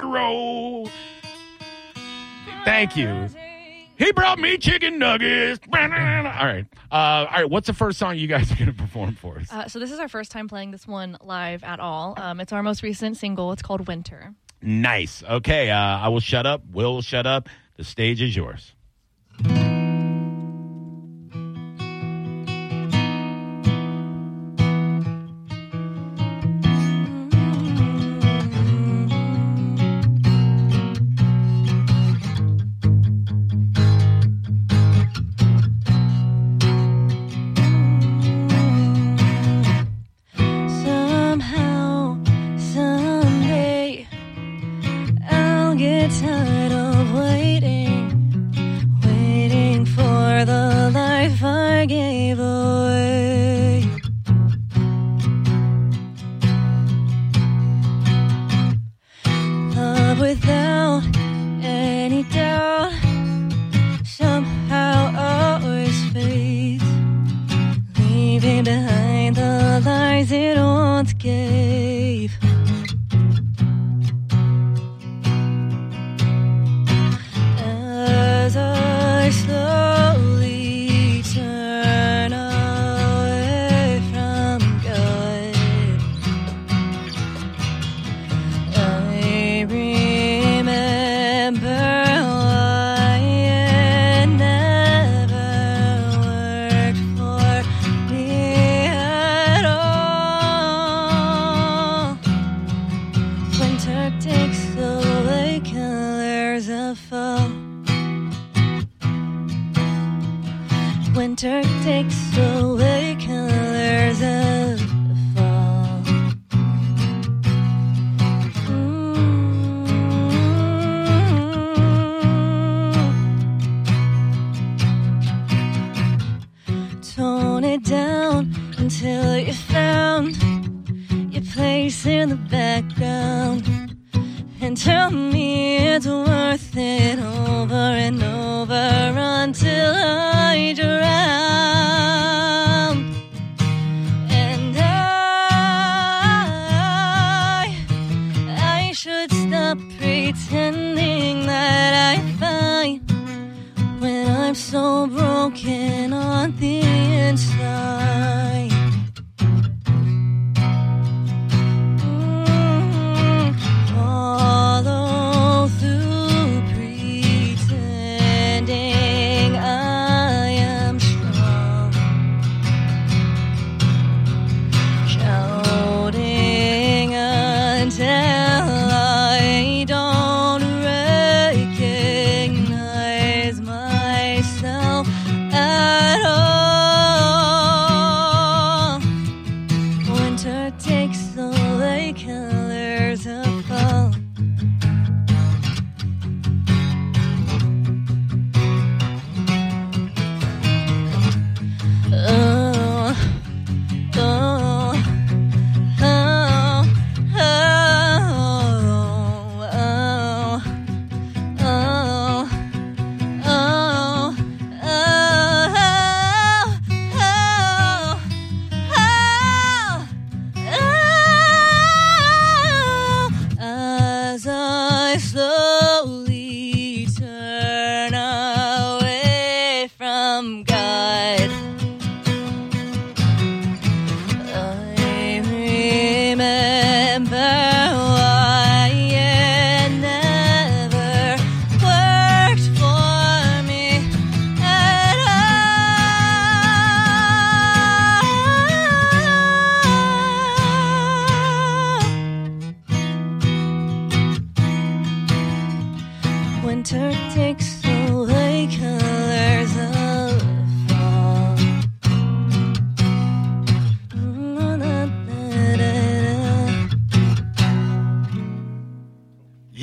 Roll. Thank you. He brought me chicken nuggets. All right. Uh, all right. What's the first song you guys are going to perform for us? Uh, so this is our first time playing this one live at all. Um, it's our most recent single. It's called Winter. Nice. Okay. Uh, I will shut up. Will will shut up. The stage is yours. I'll I'm so broken on the inside.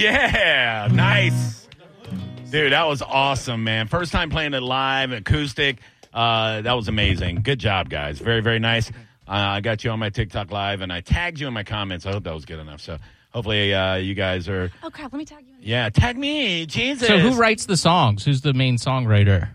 Yeah, nice. Dude, that was awesome, man. First time playing it live, acoustic. Uh, that was amazing. Good job, guys. Very, very nice. Uh, I got you on my TikTok live, and I tagged you in my comments. I hope that was good enough. So hopefully, uh, you guys are. Oh crap! Let me tag you. In. Yeah, tag me, Jesus. So who writes the songs? Who's the main songwriter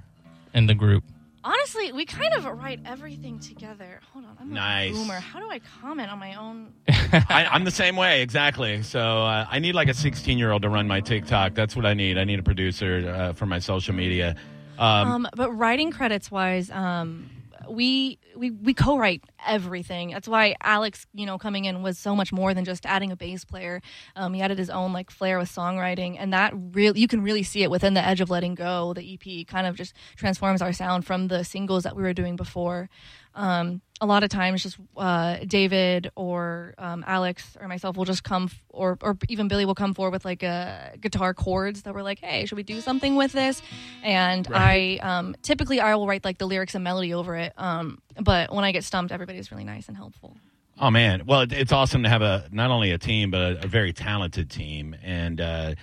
in the group? Honestly, we kind of write everything together. Hold on, I'm a Nice. boomer. How do I comment on my own? I, I'm the same way, exactly. So uh, I need like a 16 year old to run my TikTok. That's what I need. I need a producer uh, for my social media. Um, Um, but writing credits wise, um, we we we co-write everything. That's why Alex, you know, coming in was so much more than just adding a bass player. Um, he added his own like flair with songwriting, and that really you can really see it within the Edge of Letting Go. The EP kind of just transforms our sound from the singles that we were doing before. Um, a lot of times, just uh, David or um, Alex or myself will just come, f- or or even Billy will come forward with like a guitar chords that we're like, hey, should we do something with this? And I um, typically I will write like the lyrics and melody over it. Um, but when I get stumped, everybody's really nice and helpful. Oh man, well, it, it's awesome to have a not only a team but a, a very talented team, and uh,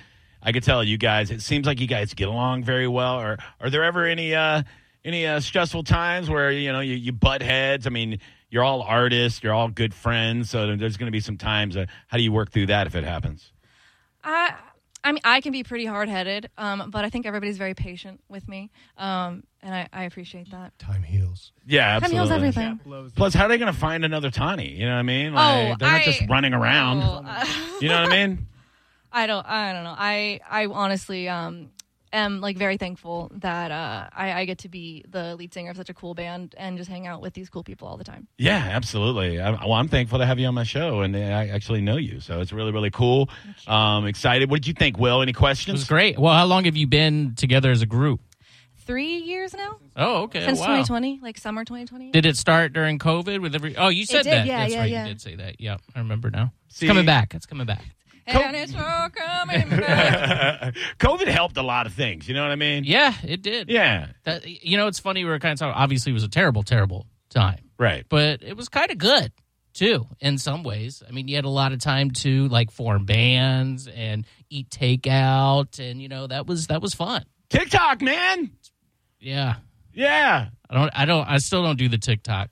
I could tell you guys. It seems like you guys get along very well. Or are there ever any uh, any uh, stressful times where you know you, you butt heads? I mean, you're all artists, you're all good friends, so there's going to be some times. Uh, how do you work through that if it happens? I I mean I can be pretty hard headed, um, but I think everybody's very patient with me, um, and I, I appreciate that. Time heals. Yeah, absolutely. Time heals everything. Plus, how are they going to find another Tawny? You know what I mean? Oh, they're not I- just running around. Oh, uh, You know what I mean? I don't. I don't know. I. I honestly um, am like very thankful that uh, I, I get to be the lead singer of such a cool band and just hang out with these cool people all the time. Yeah, absolutely. I, well, I'm thankful to have you on my show, and I actually know you, so it's really, really cool. Um, excited. What did you think, Will? Any questions? It was great. Well, how long have you been together as a group? Three years now Oh, okay. since wow. 2020, like summer 2020. Did it start during COVID with every? Oh, you said did, that. yeah, That's yeah, right. yeah. You did say that. Yeah, I remember now. See- it's coming back. It's coming back. And it's all coming back. COVID helped a lot of things. You know what I mean? Yeah, it did. Yeah. That, you know, it's funny. We are kind of talking. Obviously, it was a terrible, terrible time, Right. but it was kind of good too in some ways. I mean, you had a lot of time to like form bands and eat takeout, and you know that was that was fun. TikTok, man. Yeah. Yeah. I don't. I don't. I still don't do the TikTok.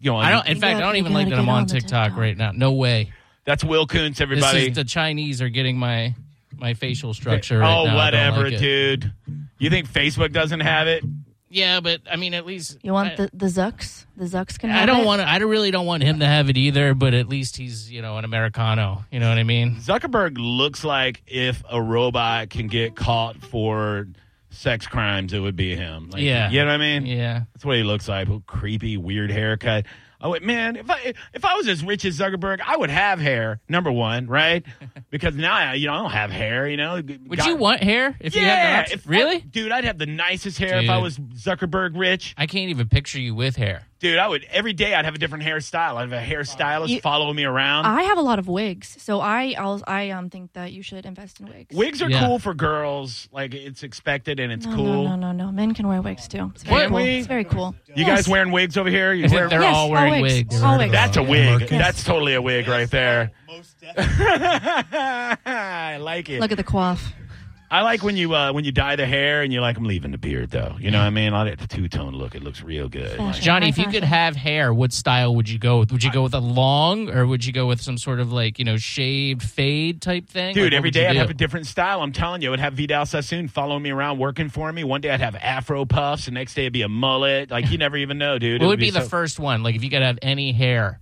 You know, I don't. In You fact, I don't even like that I'm on on TikTok, TikTok. right now. No way. That's Will Kuntz, This everybody. is the Chinese are getting my my facial structure. right oh, now. Whatever, like dude. You think Facebook doesn't have it? Yeah, but I mean, at least You want I, the the Zucks? The Zucks can. I don't it? want. to I don't- really don't want him to have it either. But at least he's you know an Americano. You know what I mean? Zuckerberg looks like if a robot can get caught for sex crimes, it would be him. Like, Yeah. You know what I mean? Yeah. That's what he looks like. Creepy, weird haircut. Oh wait, man! If I if I was as rich as Zuckerberg, I would have hair. Number one, right? Because now I, you know I don't have hair. You know. Would you want hair if you had yeah, the if really? I- dude, I'd have the nicest hair if I was Zuckerberg rich. I can't even picture you with hair. Dude, I would every day. I'd have a different hairstyle. I'd have a hairstylist You- following me around. I have a lot of wigs, so I I'll, I um think that you should invest in wigs. Wigs are Yeah. cool for girls. Like it's expected and it's no, cool. No, no, no, no. Men can wear wigs too. It's very Can cool. we? It's very cool. You Yes. guys wearing wigs over here? You I think wear- they're Yes, all all wearing wigs. wigs. All wigs. That's a wig. Marcus. That's totally a wig right there. Most definitely. I like it. Look at the coif. I like when you uh, when you dye the hair and you're like, I'm leaving the beard though. You know what I mean? I like the two tone look. It looks real good. Like, Johnny, if you could have hair, what style would you go with? Would you go with a long, or would you go with some sort of like you know shaved fade type thing? Dude, Like, what every would you day I'd do? have a different style. I'm telling you, I would have Vidal Sassoon following me around working for me. One day I'd have afro puffs. The next day it'd be a mullet. Like you never even know, dude. It What would be, the so- first one? Like if you could have any hair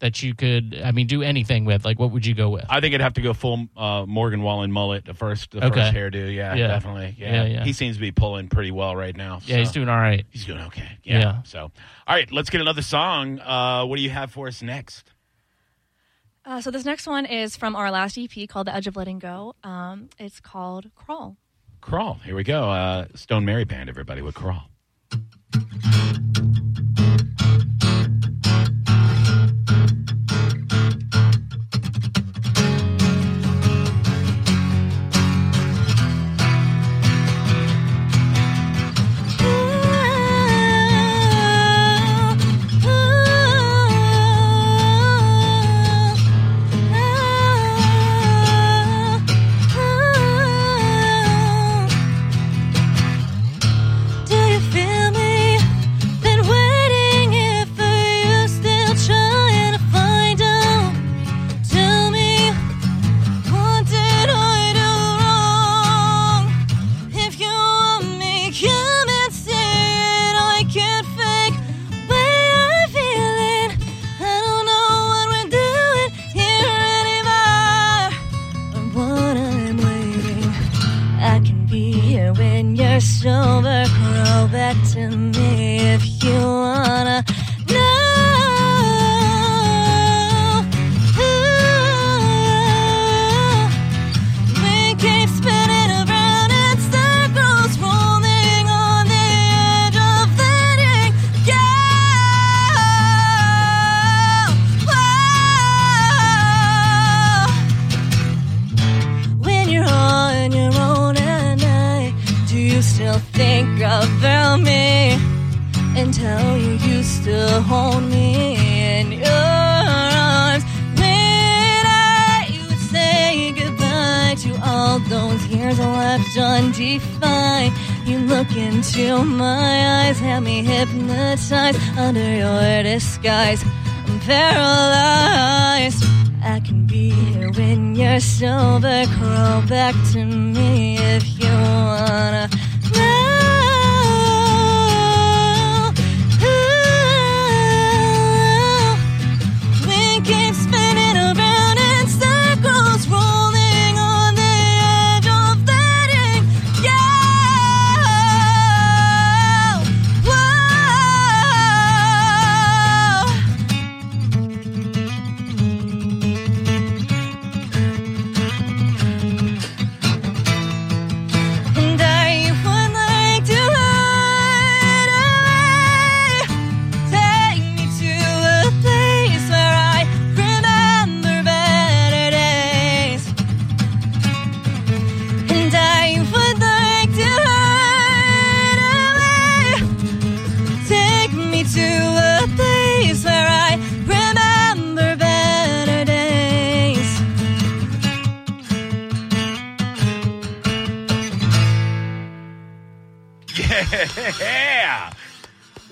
that you could, I mean, do anything with. Like what would you go with? I think it'd have to go full uh, Morgan Wallen mullet. The first, the Okay. first hairdo. Yeah, Yeah. definitely. Yeah. Yeah, yeah. he seems to be pulling pretty well right now. yeah, he's doing all right. He's doing okay. Yeah. Yeah. So, all right, let's get another song. Uh, what do you have for us next? Uh, so this next one is from our last EP called "The Edge of Letting Go." Um, it's called "Crawl." Crawl. Here we go. Uh, Stoned Mary Band, everybody, with Crawl. Into my eyes, have me hypnotized under your disguise. I'm paralyzed. I can be here when you're sober. Crawl back to me if you wanna.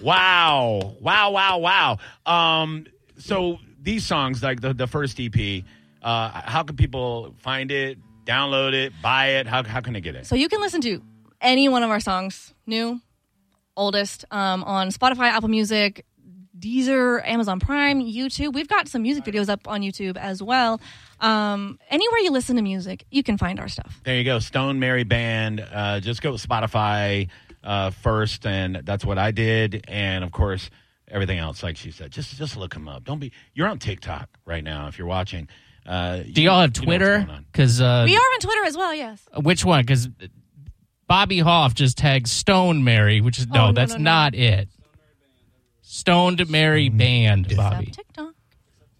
Wow. Wow, wow, wow. Um, so these songs, like the, the first EP, uh, how can people find it, download it, buy it? How, how can they get it? So you can listen to any one of our songs, new, oldest, um, on Spotify, Apple Music, Deezer, Amazon Prime, YouTube. We've got some music videos up on YouTube as well. Um, anywhere you listen to music, you can find our stuff. There you go. Stoned Mary Band. Uh, just go to Spotify uh, first, and that's what I did. And of course, everything else, like she said, just just look them up. Don't be. You're on TikTok right now if you're watching. Uh, Do y'all have Twitter? Because uh, we are on Twitter as well, yes. which one? Because Bobby Hoff just tagged Stoned Mary, which is no, Oh, no, that's no, no. not it. Stoned Mary Band, Except Bobby. TikTok.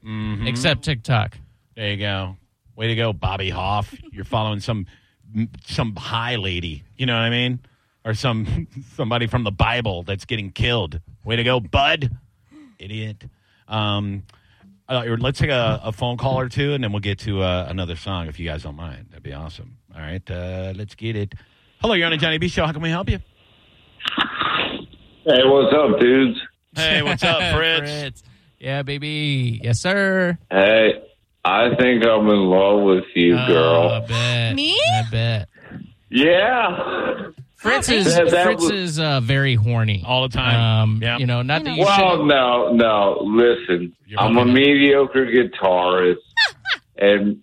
Mhm. Except TikTok. There you go. Way to go, Bobby Hoff. You're following some some high lady. You know what I mean? Or some somebody from the Bible that's getting killed. Way to go, bud. Idiot. Um, uh, let's take a, a phone call or two, and then we'll get to uh, another song if you guys don't mind. That'd be awesome. All right, uh, let's get it. Hello, you're on the Johnny B Show. How can we help you? Hey, what's up, dudes? Hey, what's up, Fritz? Yeah, baby. Yes, sir. Hey, I think I'm in love with you, Oh, I girl. bet. Me? I bet. Yeah. Fritz is That- that Fritz was- is uh, very horny All the time. Um, Yeah. you know, not that you Well, should. no, no. Listen, You're I'm a okay. mediocre guitarist, and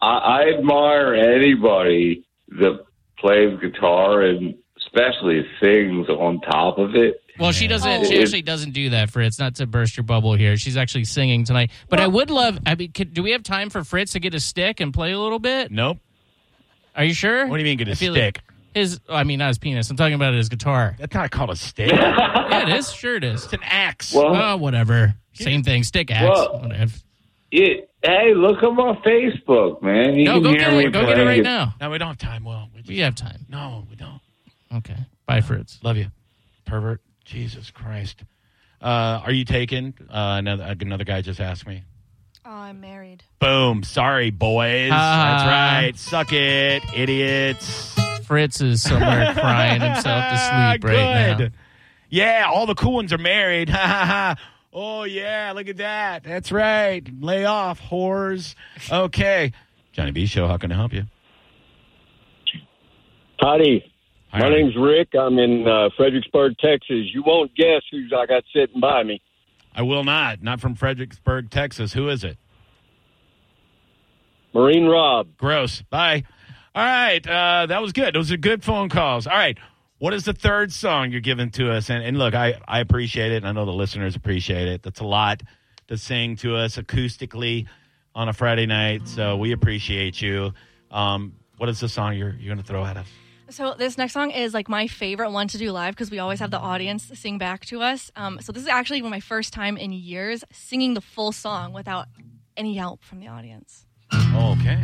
I, I admire anybody that plays guitar and especially sings on top of it. Well, she doesn't. She Oh. actually doesn't do that, Fritz. Not to burst your bubble here. She's actually singing tonight. But I would love. I mean, could, do we have time for Fritz to get a stick and play a little bit? Nope. Are you sure? What do you mean get a stick? like his. I mean, not his penis. I'm talking about his guitar. That's not called a stick. yeah, it is. Sure, it is. It's an axe. Well, Oh, whatever. Same thing. Stick axe. Well- whatever. it, hey, look at my Facebook, man. You No, can go hear get me it. Go get it right it. now. no, we don't have time. Well, we just, We have time. no, we don't. Okay. Bye, Fritz. Love you, pervert. Jesus Christ. Uh, are you taken? Uh, another another guy just asked me. Oh, I'm married. Boom. Sorry, boys. Ah. That's right. Suck it, idiots. Fritz is somewhere crying himself to sleep right Good. Yeah, all the cool ones are married. Ha ha ha. Oh yeah, look at that. That's right. Lay off, whores. Okay. Johnny B Show. How can I help you? Howdy. Hi, My name's Rick. I'm in uh, Fredericksburg, Texas. You won't guess who's I got sitting by me. I will not. Not from Fredericksburg, Texas. Who is it? Marine Rob. Gross. Bye. All right, uh, that was good. Those are good phone calls. All right, what is the third song you're giving to us? And, and look, I, I appreciate it. I know the listeners appreciate it. That's a lot to sing to us acoustically on a Friday night. So we appreciate you. Um, what is the song you're you're going to throw at us? So this next song is like my favorite one to do live because we always have the audience sing back to us. Um, so this is actually my first time in years singing the full song without any help from the audience. Okay.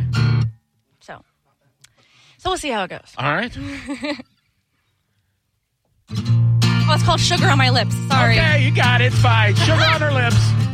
So, we'll see how it goes. All right. Oh, it's called "Sugar on My Lips." Sorry. Okay, you got it. It's fine. Sugar on her lips.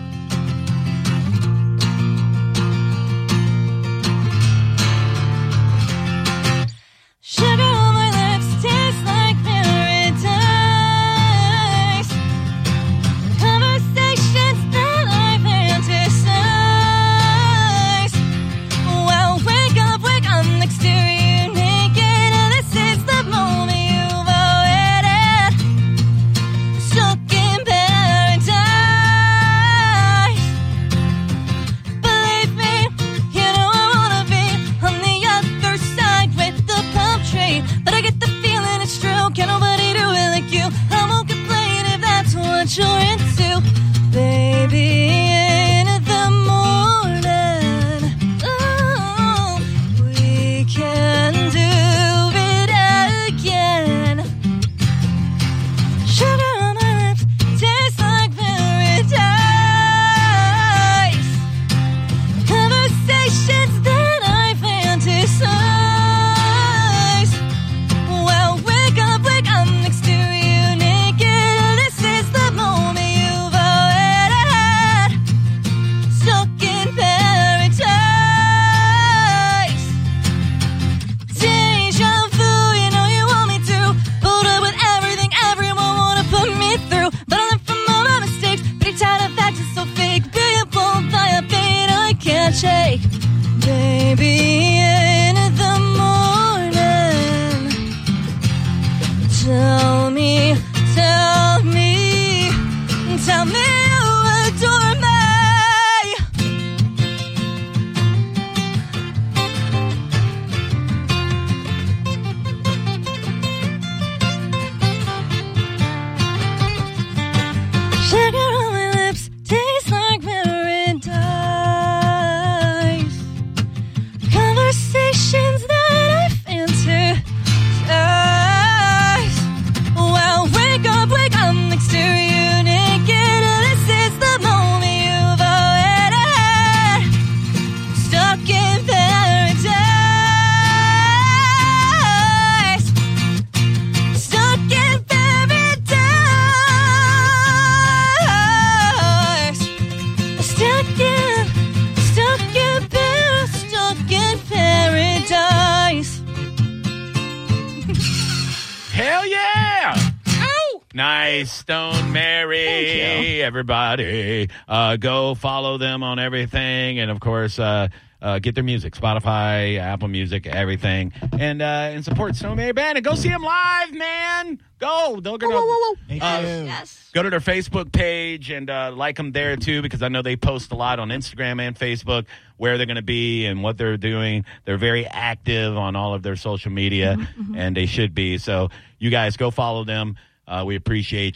Nice, Stoned Mary. Everybody, uh, go follow them on everything, and of course, uh, uh, get their music, Spotify, Apple Music, everything, and uh, and support Stoned Mary Band and go see them live, man. Go, they're gonna Thank uh. Yes. go to their Facebook page and uh, like them there too, because I know they post a lot on Instagram and Facebook where they're going to be and what they're doing. They're very active on all of their social media, and they should be. So you guys go follow them. Uh, we appreciate